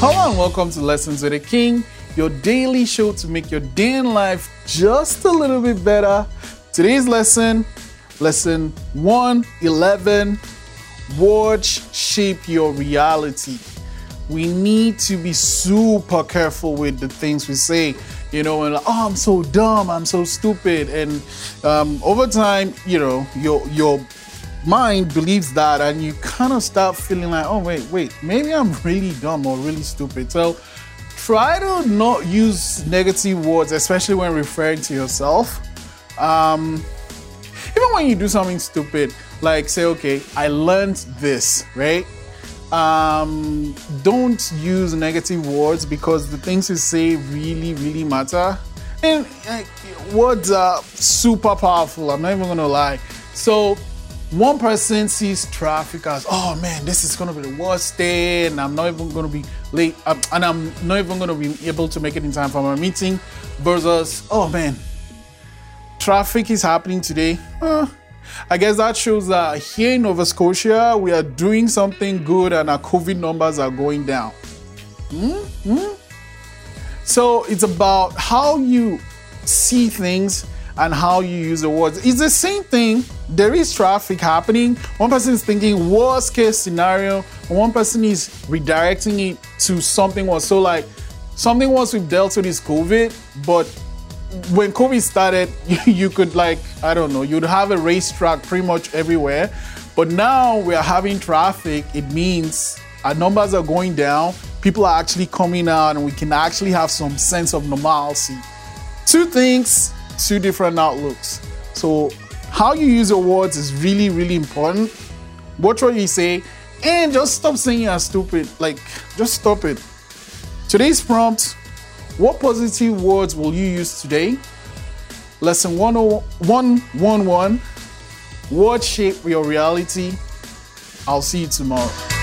welcome to Lessons with a King, your daily show to make your day in life just a little bit better. Today's lesson, lesson 111 Words shape your reality. We need to be super careful with the things we say. You know, and like, oh, I'm so dumb, I'm so stupid, and um, over time, you know, your your mind believes that and you kind of start feeling like, oh, wait, wait, maybe I'm really dumb or really stupid. So try to not use negative words, especially when referring to yourself. Um, even when you do something stupid, like say, okay, I learned this, right? Um, don't use negative words because the things you say really, really matter. And uh, words are super powerful, I'm not even gonna lie. So one person sees traffic as, oh man, this is gonna be the worst day, and I'm not even gonna be late, um, and I'm not even gonna be able to make it in time for my meeting, versus, oh man, traffic is happening today. Uh, I guess that shows that here in Nova Scotia, we are doing something good and our COVID numbers are going down. Mm-hmm. So it's about how you see things and how you use the words. It's the same thing. There is traffic happening. One person is thinking worst case scenario, one person is redirecting it to something was so like something once we've dealt with is COVID, but when COVID started, you could like, I don't know, you'd have a racetrack pretty much everywhere. But now we are having traffic, it means our numbers are going down, people are actually coming out, and we can actually have some sense of normalcy. Two things two different outlooks. So, how you use your words is really, really important. Watch what you say and just stop saying you're stupid. Like, just stop it. Today's prompt What positive words will you use today? Lesson 111 Words shape your reality. I'll see you tomorrow.